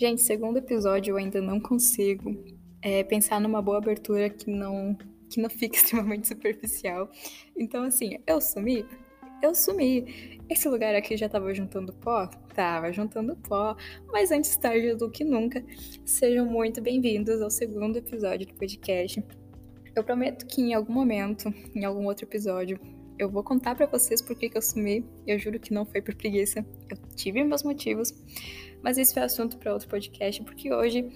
Gente, segundo episódio eu ainda não consigo é, pensar numa boa abertura que não que não fique extremamente superficial. Então, assim, eu sumi? Eu sumi. Esse lugar aqui já tava juntando pó? Tava juntando pó. Mas antes tarde do que nunca, sejam muito bem-vindos ao segundo episódio do podcast. Eu prometo que em algum momento, em algum outro episódio, eu vou contar para vocês por que, que eu sumi. Eu juro que não foi por preguiça. Eu tive meus motivos. Mas esse é assunto para outro podcast, porque hoje,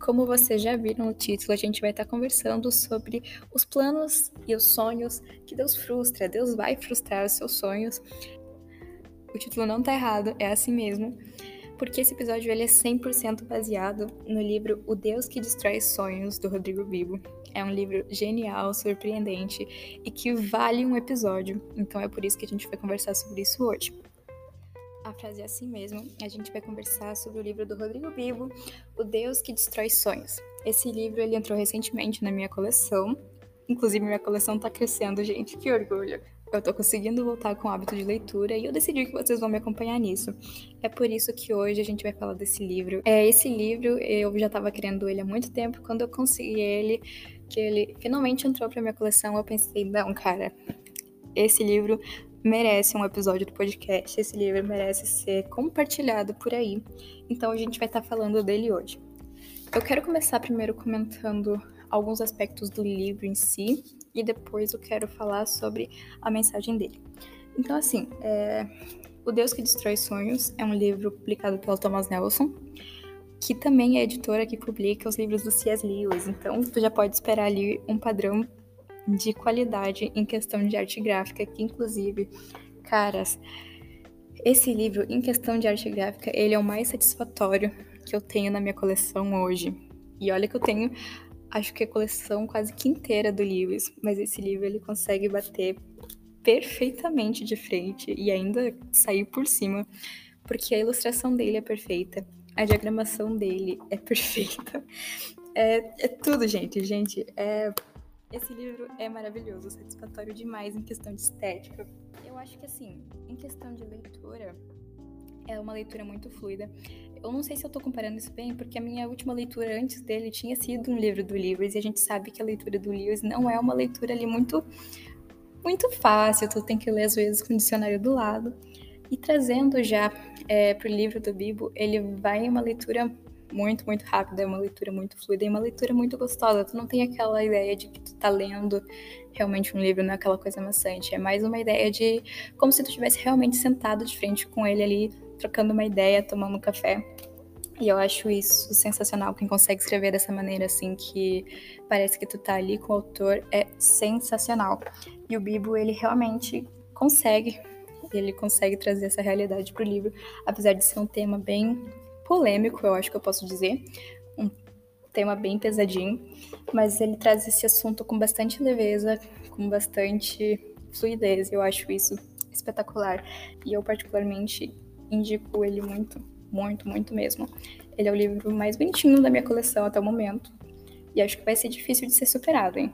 como vocês já viram no título, a gente vai estar tá conversando sobre os planos e os sonhos que Deus frustra. Deus vai frustrar os seus sonhos. O título não tá errado, é assim mesmo. Porque esse episódio ele é 100% baseado no livro O Deus que Destrói Sonhos, do Rodrigo Bibo. É um livro genial, surpreendente e que vale um episódio. Então é por isso que a gente vai conversar sobre isso hoje. A frase é assim mesmo. A gente vai conversar sobre o livro do Rodrigo Bibo, O Deus que Destrói Sonhos. Esse livro ele entrou recentemente na minha coleção. Inclusive, minha coleção tá crescendo, gente. Que orgulho! Eu tô conseguindo voltar com o hábito de leitura e eu decidi que vocês vão me acompanhar nisso. É por isso que hoje a gente vai falar desse livro. É esse livro, eu já tava querendo ele há muito tempo. Quando eu consegui ele, que ele finalmente entrou pra minha coleção, eu pensei, não, cara, esse livro merece um episódio do podcast, esse livro merece ser compartilhado por aí. Então a gente vai estar tá falando dele hoje. Eu quero começar primeiro comentando alguns aspectos do livro em si e depois eu quero falar sobre a mensagem dele. Então, assim, é... O Deus que Destrói Sonhos é um livro publicado pelo Thomas Nelson que também é editora que publica os livros do C.S. Lewis. Então, tu já pode esperar ali um padrão de qualidade em questão de arte gráfica, que inclusive, caras, esse livro em questão de arte gráfica, ele é o mais satisfatório que eu tenho na minha coleção hoje. E olha que eu tenho, acho que a coleção quase que inteira do Lewis, mas esse livro ele consegue bater perfeitamente de frente e ainda sair por cima, porque a ilustração dele é perfeita, a diagramação dele é perfeita. É, é tudo, gente. Gente, é... esse livro é maravilhoso, satisfatório demais em questão de estética. Eu acho que, assim, em questão de leitura, é uma leitura muito fluida. Eu não sei se eu tô comparando isso bem, porque a minha última leitura antes dele tinha sido um livro do Lewis, e a gente sabe que a leitura do Lewis não é uma leitura ali muito, muito fácil, tu tem que ler às vezes com o dicionário do lado. E trazendo já é, para o livro do Bibo, ele vai em uma leitura muito, muito rápida, é uma leitura muito fluida e uma leitura muito gostosa. Tu não tem aquela ideia de que tu tá lendo realmente um livro, não é aquela coisa maçante. É mais uma ideia de como se tu estivesse realmente sentado de frente com ele ali, trocando uma ideia, tomando um café. E eu acho isso sensacional. Quem consegue escrever dessa maneira, assim, que parece que tu tá ali com o autor, é sensacional. E o Bibo, ele realmente consegue ele consegue trazer essa realidade para o livro, apesar de ser um tema bem polêmico, eu acho que eu posso dizer, um tema bem pesadinho, mas ele traz esse assunto com bastante leveza, com bastante fluidez. Eu acho isso espetacular e eu particularmente indico ele muito, muito, muito mesmo. Ele é o livro mais bonitinho da minha coleção até o momento e acho que vai ser difícil de ser superado, hein?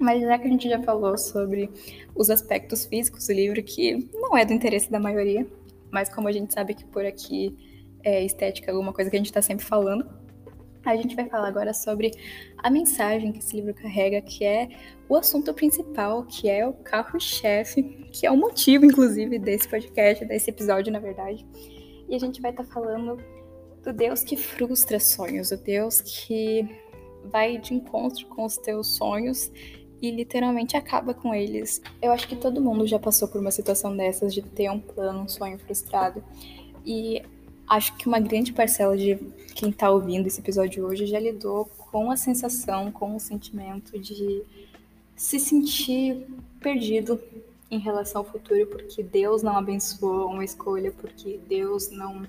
Mas já que a gente já falou sobre os aspectos físicos do livro, que não é do interesse da maioria, mas como a gente sabe que por aqui é estética alguma coisa que a gente está sempre falando, a gente vai falar agora sobre a mensagem que esse livro carrega, que é o assunto principal, que é o carro-chefe, que é o motivo, inclusive, desse podcast, desse episódio, na verdade. E a gente vai estar tá falando do Deus que frustra sonhos, o Deus que vai de encontro com os teus sonhos e literalmente acaba com eles. Eu acho que todo mundo já passou por uma situação dessas de ter um plano, um sonho frustrado. E acho que uma grande parcela de quem está ouvindo esse episódio hoje já lidou com a sensação, com o sentimento de se sentir perdido em relação ao futuro porque Deus não abençoou uma escolha, porque Deus não,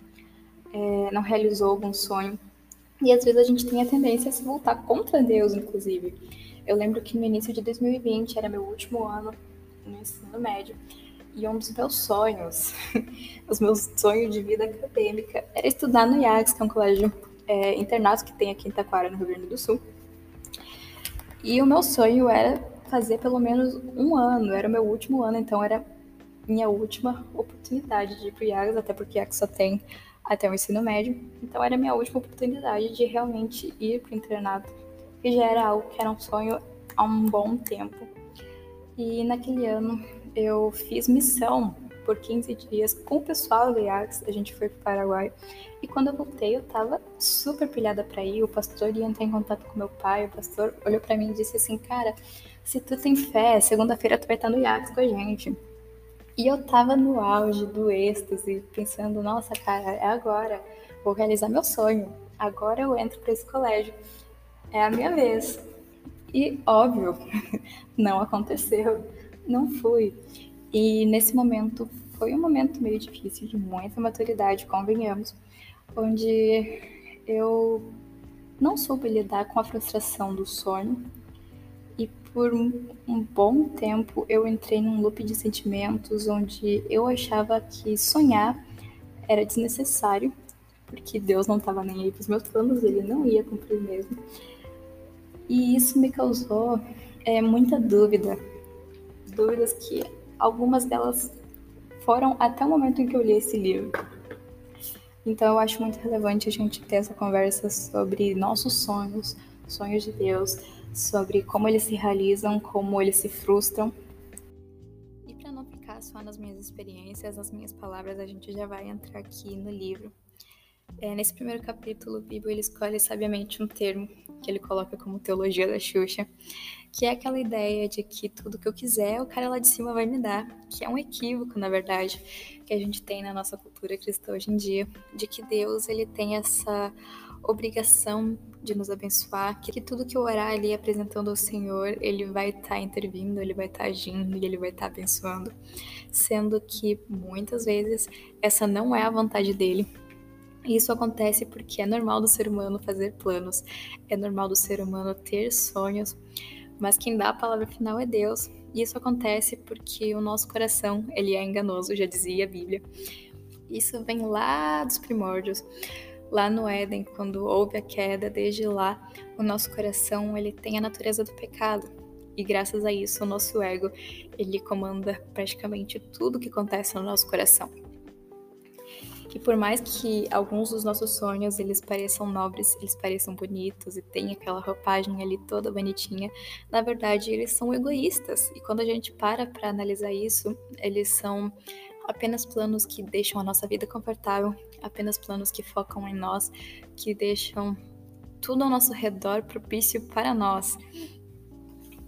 é, não realizou algum sonho. E às vezes a gente tem a tendência a se voltar contra Deus, inclusive. Eu lembro que no início de 2020 era meu último ano no ensino médio e um dos meus sonhos, os meus sonhos de vida acadêmica, era estudar no IAGS, que é um colégio é, internato que tem aqui em Taquara, no Rio Grande do Sul. E o meu sonho era fazer pelo menos um ano, era o meu último ano, então era minha última oportunidade de ir pro IAGS, até porque IAGS só tem até o ensino médio. Então era minha última oportunidade de realmente ir para o internato, que já era algo que era um sonho há um bom tempo. E naquele ano eu fiz missão por 15 dias com o pessoal do IAX, a gente foi para o Paraguai. E quando eu voltei, eu tava super pilhada para ir. O pastor ia entrar em contato com meu pai. O pastor olhou para mim e disse assim: Cara, se tu tem fé, segunda-feira tu vai estar no IAX com a gente. E eu tava no auge do êxtase, pensando: Nossa, cara, é agora. Vou realizar meu sonho. Agora eu entro para esse colégio. É a minha vez. E óbvio, não aconteceu. Não fui. E nesse momento foi um momento meio difícil, de muita maturidade, convenhamos, onde eu não soube lidar com a frustração do sonho e por um bom tempo eu entrei num loop de sentimentos onde eu achava que sonhar era desnecessário, porque Deus não estava nem aí para os meus planos, ele não ia cumprir mesmo. E isso me causou é, muita dúvida, dúvidas que algumas delas foram até o momento em que eu li esse livro. Então eu acho muito relevante a gente ter essa conversa sobre nossos sonhos, sonhos de Deus, sobre como eles se realizam, como eles se frustram. E para não ficar só nas minhas experiências, nas minhas palavras, a gente já vai entrar aqui no livro. É, nesse primeiro capítulo, o Bibo ele escolhe sabiamente um termo que ele coloca como teologia da Xuxa, que é aquela ideia de que tudo que eu quiser, o cara lá de cima vai me dar, que é um equívoco, na verdade, que a gente tem na nossa cultura cristã hoje em dia, de que Deus ele tem essa obrigação de nos abençoar, que tudo que eu orar ali apresentando ao Senhor, ele vai estar tá intervindo, ele vai estar tá agindo e ele vai estar tá abençoando, sendo que muitas vezes essa não é a vontade dele. Isso acontece porque é normal do ser humano fazer planos, é normal do ser humano ter sonhos, mas quem dá a palavra final é Deus. E isso acontece porque o nosso coração, ele é enganoso, já dizia a Bíblia. Isso vem lá dos primórdios, lá no Éden, quando houve a queda, desde lá, o nosso coração, ele tem a natureza do pecado. E graças a isso, o nosso ego, ele comanda praticamente tudo que acontece no nosso coração. E por mais que alguns dos nossos sonhos eles pareçam nobres, eles pareçam bonitos e tem aquela roupagem ali toda bonitinha, na verdade eles são egoístas. E quando a gente para para analisar isso, eles são apenas planos que deixam a nossa vida confortável, apenas planos que focam em nós, que deixam tudo ao nosso redor propício para nós.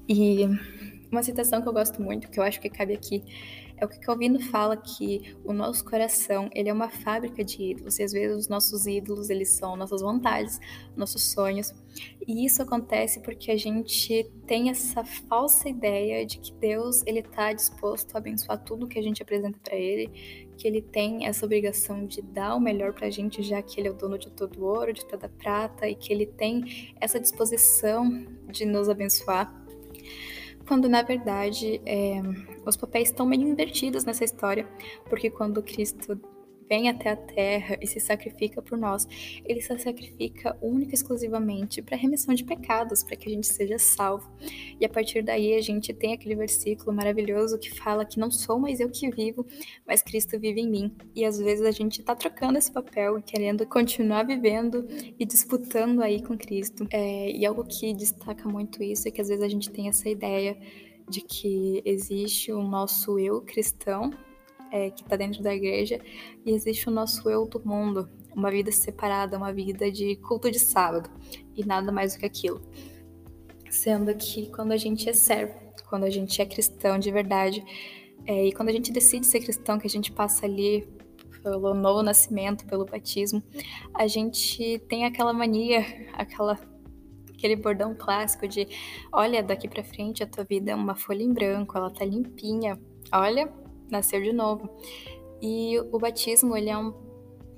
E uma citação que eu gosto muito, que eu acho que cabe aqui, é o que Calvino fala que o nosso coração, ele é uma fábrica de ídolos, e às vezes os nossos ídolos, eles são nossas vontades, nossos sonhos. E isso acontece porque a gente tem essa falsa ideia de que Deus, ele tá disposto a abençoar tudo que a gente apresenta para ele, que ele tem essa obrigação de dar o melhor pra gente, já que ele é o dono de todo o ouro, de toda a prata, e que ele tem essa disposição de nos abençoar quando na verdade é, os papéis estão meio invertidos nessa história, porque quando Cristo vem até a terra e se sacrifica por nós, ele se sacrifica única e exclusivamente para remissão de pecados, para que a gente seja salvo. E a partir daí a gente tem aquele versículo maravilhoso que fala que não sou mais eu que vivo, mas Cristo vive em mim. E às vezes a gente está trocando esse papel e querendo continuar vivendo e disputando aí com Cristo. É, e algo que destaca muito isso é que às vezes a gente tem essa ideia de que existe o nosso eu cristão é, que está dentro da igreja e existe o nosso eu do mundo, uma vida separada, uma vida de culto de sábado e nada mais do que aquilo. Sendo que quando a gente é servo, quando a gente é cristão de verdade, é, e quando a gente decide ser cristão, que a gente passa ali pelo novo nascimento, pelo batismo, a gente tem aquela mania, aquela aquele bordão clássico de olha, daqui para frente a tua vida é uma folha em branco, ela tá limpinha. Olha, nascer de novo. E o batismo, ele é um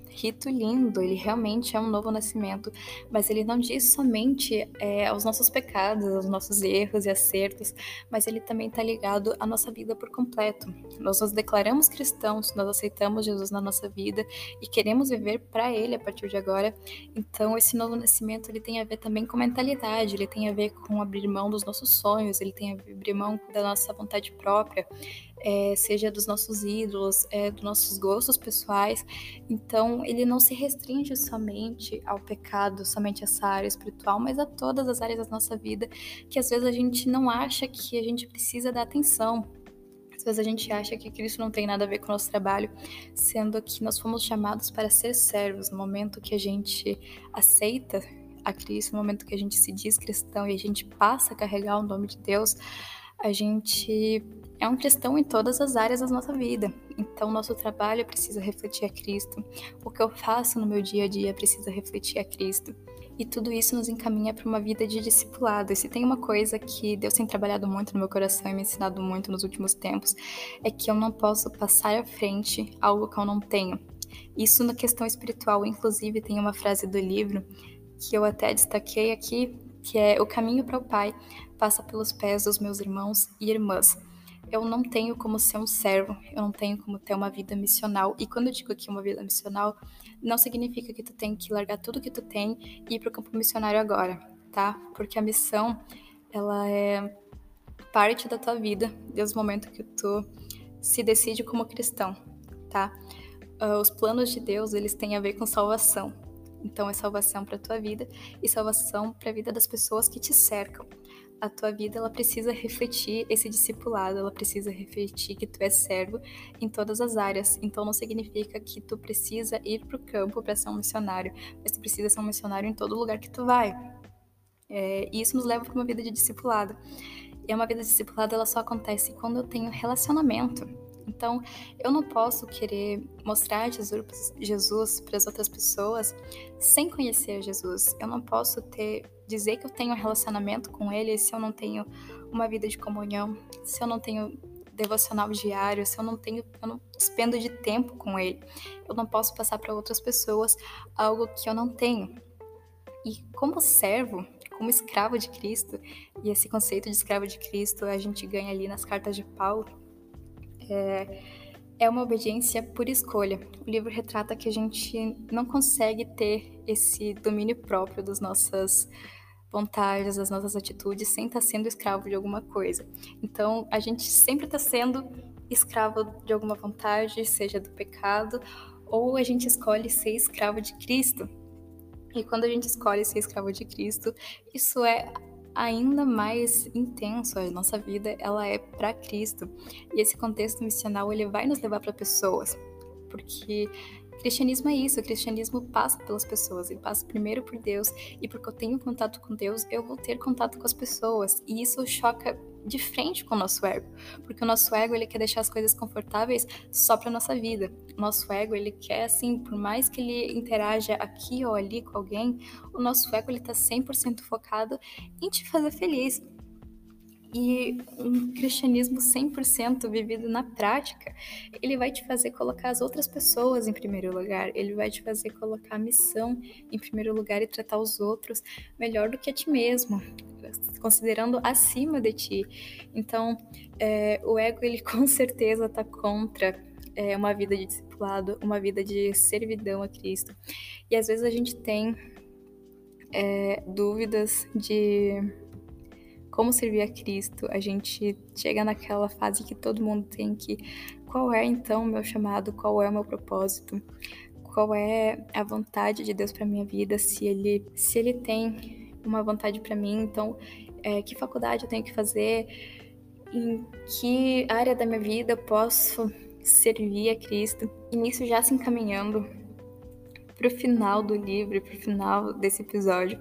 rito lindo, ele realmente é um novo nascimento, mas ele não diz somente é, aos nossos pecados, aos nossos erros e acertos, mas ele também está ligado à nossa vida por completo. Nós nos declaramos cristãos, nós aceitamos Jesus na nossa vida e queremos viver para Ele a partir de agora. Então, esse novo nascimento ele tem a ver também com mentalidade, ele tem a ver com abrir mão dos nossos sonhos, ele tem a ver abrir mão da nossa vontade própria é, seja dos nossos ídolos, é, dos nossos gostos pessoais. Então, ele não se restringe somente ao pecado, somente a essa área espiritual, mas a todas as áreas da nossa vida que às vezes a gente não acha que a gente precisa dar atenção. Às vezes a gente acha que Cristo não tem nada a ver com o nosso trabalho, sendo que nós fomos chamados para ser servos no momento que a gente aceita a Cristo, no momento que a gente se diz cristão e a gente passa a carregar o nome de Deus, a gente é um cristão em todas as áreas da nossa vida. Então, nosso trabalho precisa refletir a Cristo. O que eu faço no meu dia a dia precisa refletir a Cristo. E tudo isso nos encaminha para uma vida de discipulado. E se tem uma coisa que Deus tem trabalhado muito no meu coração e me ensinado muito nos últimos tempos, é que eu não posso passar à frente algo que eu não tenho. Isso na questão espiritual. Inclusive, tem uma frase do livro que eu até destaquei aqui, que é: O caminho para o Pai passa pelos pés dos meus irmãos e irmãs. Eu não tenho como ser um servo, eu não tenho como ter uma vida missional. E quando eu digo aqui uma vida missional, não significa que tu tem que largar tudo que tu tem e ir para o campo missionário agora, tá? Porque a missão, ela é parte da tua vida desde o momento que tu se decide como cristão, tá? Uh, os planos de Deus, eles têm a ver com salvação. Então é salvação para tua vida e salvação para a vida das pessoas que te cercam. A tua vida ela precisa refletir esse discipulado, ela precisa refletir que tu é servo em todas as áreas. Então não significa que tu precisa ir para o campo para ser um missionário, mas tu precisa ser um missionário em todo lugar que tu vai. É, e isso nos leva para uma vida de discipulado. E uma vida de discipulado ela só acontece quando eu tenho relacionamento então, eu não posso querer mostrar Jesus, Jesus para as outras pessoas sem conhecer Jesus. Eu não posso ter dizer que eu tenho um relacionamento com ele se eu não tenho uma vida de comunhão, se eu não tenho devocional diário, se eu não tenho, eu não despendo de tempo com ele. Eu não posso passar para outras pessoas algo que eu não tenho. E como servo, como escravo de Cristo, e esse conceito de escravo de Cristo a gente ganha ali nas cartas de Paulo, é, é uma obediência por escolha. O livro retrata que a gente não consegue ter esse domínio próprio das nossas vontades, das nossas atitudes, sem estar sendo escravo de alguma coisa. Então, a gente sempre está sendo escravo de alguma vontade, seja do pecado, ou a gente escolhe ser escravo de Cristo. E quando a gente escolhe ser escravo de Cristo, isso é ainda mais intenso. A nossa vida ela é para Cristo. E esse contexto missional ele vai nos levar para pessoas, porque cristianismo é isso, o cristianismo passa pelas pessoas, ele passa primeiro por Deus, e porque eu tenho contato com Deus, eu vou ter contato com as pessoas, e isso choca de frente com o nosso ego, porque o nosso ego ele quer deixar as coisas confortáveis só para nossa vida. O nosso ego ele quer assim, por mais que ele interaja aqui ou ali com alguém, o nosso ego ele tá 100% focado em te fazer feliz. E um cristianismo 100% vivido na prática, ele vai te fazer colocar as outras pessoas em primeiro lugar, ele vai te fazer colocar a missão em primeiro lugar e tratar os outros melhor do que a ti mesmo, considerando acima de ti. Então, é, o ego, ele com certeza está contra é, uma vida de discipulado, uma vida de servidão a Cristo. E às vezes a gente tem é, dúvidas de como servir a Cristo, a gente chega naquela fase que todo mundo tem que qual é então o meu chamado, qual é o meu propósito, qual é a vontade de Deus para minha vida, se ele se ele tem uma vontade para mim, então é, que faculdade eu tenho que fazer, em que área da minha vida eu posso servir a Cristo. E nisso já se encaminhando para o final do livro, para o final desse episódio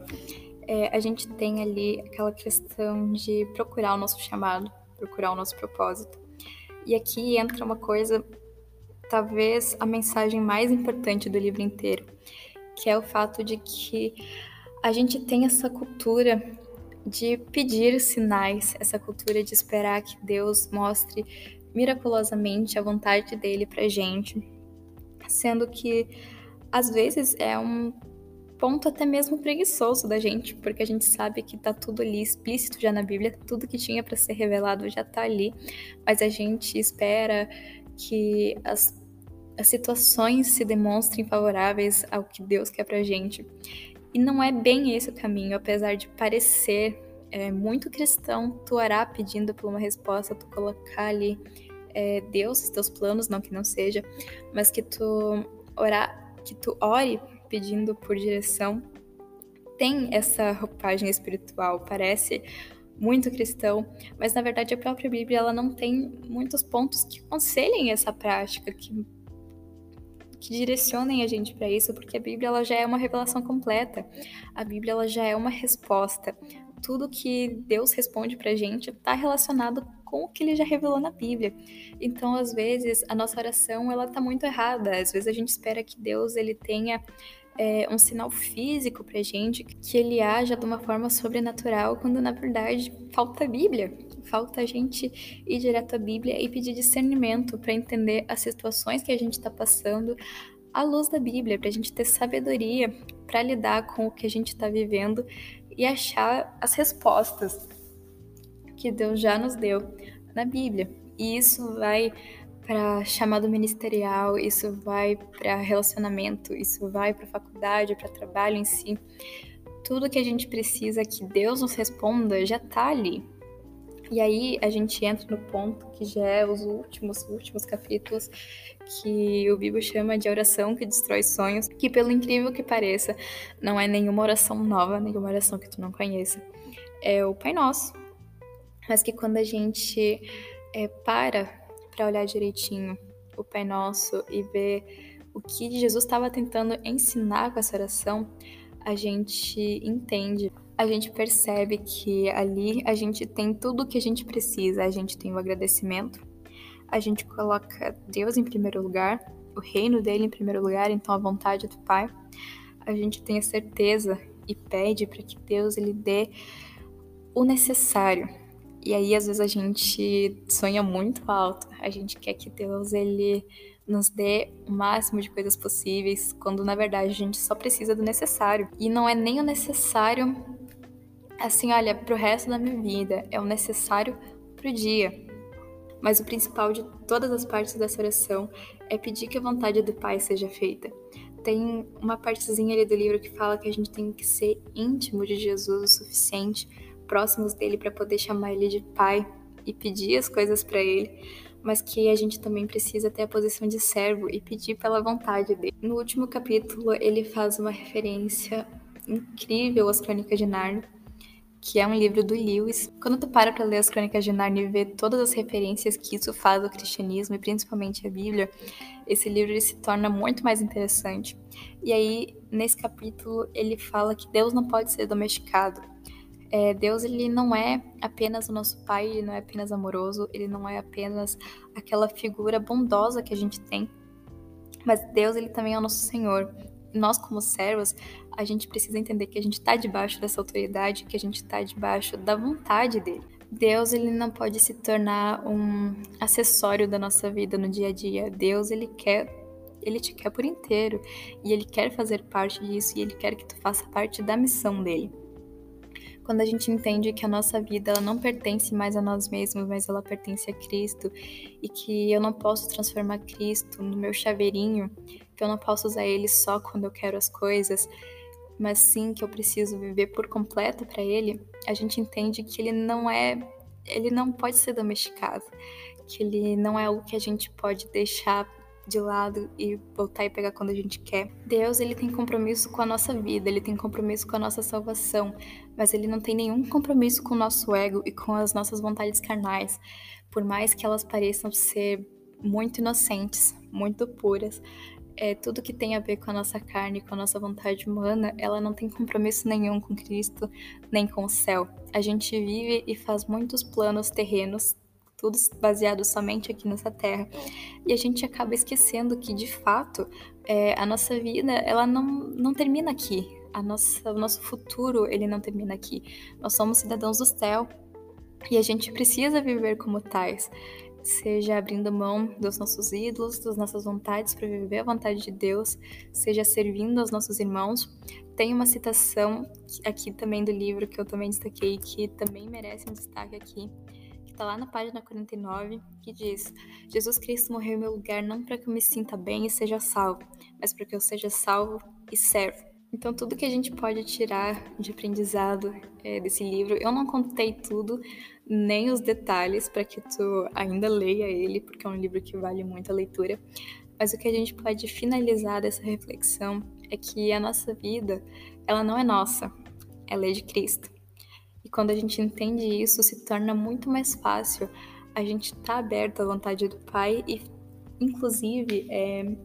é, a gente tem ali aquela questão de procurar o nosso chamado, procurar o nosso propósito. E aqui entra uma coisa, talvez a mensagem mais importante do livro inteiro, que é o fato de que a gente tem essa cultura de pedir sinais, essa cultura de esperar que Deus mostre miraculosamente a vontade dele pra gente, sendo que às vezes é um ponto até mesmo preguiçoso da gente, porque a gente sabe que tá tudo ali explícito já na Bíblia, tudo que tinha para ser revelado já tá ali, mas a gente espera que as, as situações se demonstrem favoráveis ao que Deus quer pra gente. E não é bem esse o caminho, apesar de parecer é, muito cristão tu orar pedindo por uma resposta, tu colocar ali é, Deus, os teus planos, não que não seja, mas que tu orar, que tu ore pedindo por direção. Tem essa roupagem espiritual, parece muito cristão, mas na verdade a própria Bíblia ela não tem muitos pontos que aconselhem essa prática, que que direcionem a gente para isso, porque a Bíblia ela já é uma revelação completa. A Bíblia ela já é uma resposta. Tudo que Deus responde para a gente está relacionado com o que Ele já revelou na Bíblia. Então, às vezes, a nossa oração ela está muito errada. Às vezes a gente espera que Deus ele tenha é, um sinal físico pra gente, que ele haja de uma forma sobrenatural, quando na verdade falta a Bíblia. Falta a gente ir direto à Bíblia e pedir discernimento para entender as situações que a gente está passando à luz da Bíblia, para a gente ter sabedoria para lidar com o que a gente está vivendo e achar as respostas que Deus já nos deu na Bíblia. E isso vai para chamado ministerial, isso vai para relacionamento, isso vai para faculdade, para trabalho em si. Tudo que a gente precisa que Deus nos responda já está ali. E aí a gente entra no ponto que já é os últimos, últimos capítulos, que o Bíblia chama de oração que destrói sonhos, que pelo incrível que pareça, não é nenhuma oração nova, nenhuma oração que tu não conheça. É o Pai Nosso. Mas que quando a gente é, para para olhar direitinho o Pai Nosso e ver o que Jesus estava tentando ensinar com essa oração, a gente entende, a gente percebe que ali a gente tem tudo o que a gente precisa. A gente tem o agradecimento, a gente coloca Deus em primeiro lugar, o reino dele em primeiro lugar, então a vontade do Pai. A gente tem a certeza e pede para que Deus ele dê o necessário e aí, às vezes, a gente sonha muito alto. A gente quer que Deus ele nos dê o máximo de coisas possíveis, quando na verdade a gente só precisa do necessário. E não é nem o necessário, assim, olha, pro resto da minha vida, é o necessário pro dia. Mas o principal de todas as partes dessa oração é pedir que a vontade do Pai seja feita. Tem uma partezinha ali do livro que fala que a gente tem que ser íntimo de Jesus o suficiente próximos dele para poder chamar ele de pai e pedir as coisas para ele, mas que a gente também precisa ter a posição de servo e pedir pela vontade dele. No último capítulo, ele faz uma referência incrível às Crônicas de Narnia, que é um livro do Lewis. Quando tu para para ler as Crônicas de Narnia e ver todas as referências que isso faz ao cristianismo e principalmente à Bíblia, esse livro se torna muito mais interessante. E aí, nesse capítulo, ele fala que Deus não pode ser domesticado. É, Deus ele não é apenas o nosso pai, ele não é apenas amoroso, ele não é apenas aquela figura bondosa que a gente tem, mas Deus ele também é o nosso Senhor. Nós como servos, a gente precisa entender que a gente está debaixo dessa autoridade, que a gente está debaixo da vontade dele. Deus ele não pode se tornar um acessório da nossa vida no dia a dia. Deus ele quer ele te quer por inteiro e ele quer fazer parte disso e ele quer que tu faça parte da missão dele quando a gente entende que a nossa vida ela não pertence mais a nós mesmos, mas ela pertence a Cristo e que eu não posso transformar Cristo no meu chaveirinho, que eu não posso usar ele só quando eu quero as coisas, mas sim que eu preciso viver por completo para ele, a gente entende que ele não é, ele não pode ser domesticado, que ele não é algo que a gente pode deixar de lado e voltar e pegar quando a gente quer. Deus, ele tem compromisso com a nossa vida, ele tem compromisso com a nossa salvação, mas ele não tem nenhum compromisso com o nosso ego e com as nossas vontades carnais, por mais que elas pareçam ser muito inocentes, muito puras. É, tudo que tem a ver com a nossa carne, com a nossa vontade humana, ela não tem compromisso nenhum com Cristo, nem com o céu. A gente vive e faz muitos planos terrenos tudo baseado somente aqui nessa terra. E a gente acaba esquecendo que, de fato, é, a nossa vida ela não, não termina aqui. A nossa, o nosso futuro ele não termina aqui. Nós somos cidadãos do céu e a gente precisa viver como tais. Seja abrindo mão dos nossos ídolos, das nossas vontades para viver a vontade de Deus, seja servindo aos nossos irmãos. Tem uma citação aqui também do livro que eu também destaquei, que também merece um destaque aqui, está lá na página 49, que diz: Jesus Cristo morreu em meu lugar não para que eu me sinta bem e seja salvo, mas para que eu seja salvo e servo. Então, tudo que a gente pode tirar de aprendizado é, desse livro, eu não contei tudo, nem os detalhes, para que tu ainda leia ele, porque é um livro que vale muito a leitura. Mas o que a gente pode finalizar dessa reflexão é que a nossa vida, ela não é nossa, ela é de Cristo. E quando a gente entende isso, se torna muito mais fácil a gente estar tá aberto à vontade do Pai e, inclusive, é,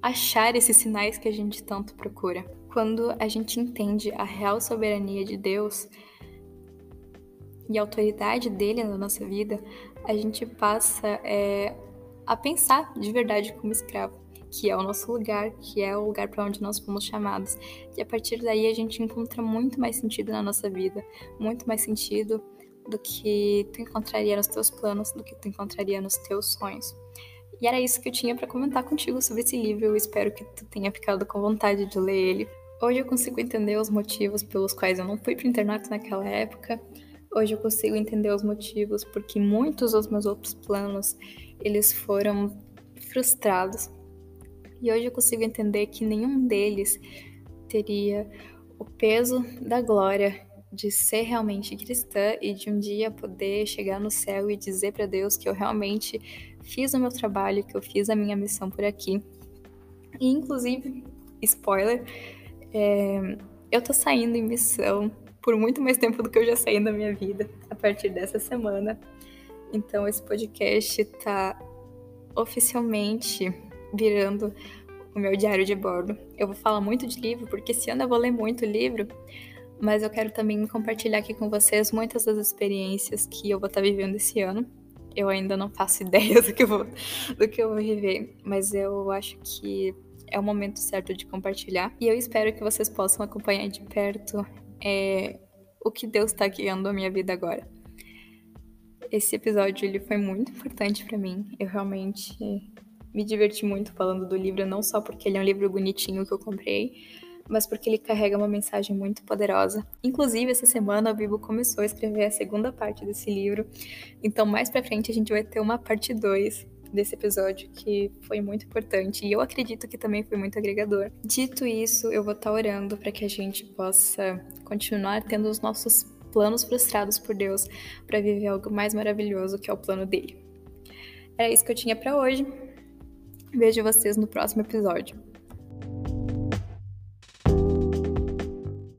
achar esses sinais que a gente tanto procura. Quando a gente entende a real soberania de Deus e a autoridade dele na nossa vida, a gente passa é, a pensar de verdade como escravo, que é o nosso lugar, que é o lugar para onde nós fomos chamados. E a partir daí a gente encontra muito mais sentido na nossa vida, muito mais sentido do que tu encontraria nos teus planos, do que tu encontraria nos teus sonhos. E era isso que eu tinha para comentar contigo sobre esse livro. Eu espero que tu tenha ficado com vontade de ler ele. Hoje eu consigo entender os motivos pelos quais eu não fui para internato naquela época. Hoje eu consigo entender os motivos porque muitos dos meus outros planos eles foram frustrados. E hoje eu consigo entender que nenhum deles teria o peso da glória de ser realmente cristã e de um dia poder chegar no céu e dizer para Deus que eu realmente fiz o meu trabalho, que eu fiz a minha missão por aqui. E, inclusive, spoiler, é, eu tô saindo em missão por muito mais tempo do que eu já saí na minha vida a partir dessa semana. Então, esse podcast tá oficialmente virando o meu diário de bordo. Eu vou falar muito de livro, porque esse ano eu vou ler muito livro, mas eu quero também compartilhar aqui com vocês muitas das experiências que eu vou estar vivendo esse ano. Eu ainda não faço ideia do que eu vou, do que eu vou viver, mas eu acho que é o momento certo de compartilhar. E eu espero que vocês possam acompanhar de perto é, o que Deus está guiando a minha vida agora. Esse episódio ele foi muito importante para mim. Eu realmente me diverti muito falando do livro, não só porque ele é um livro bonitinho que eu comprei, mas porque ele carrega uma mensagem muito poderosa. Inclusive, essa semana a Bibo começou a escrever a segunda parte desse livro, então mais pra frente a gente vai ter uma parte 2 desse episódio que foi muito importante e eu acredito que também foi muito agregador. Dito isso, eu vou estar tá orando para que a gente possa continuar tendo os nossos planos frustrados por Deus para viver algo mais maravilhoso que é o plano dele. Era isso que eu tinha para hoje. Vejo vocês no próximo episódio.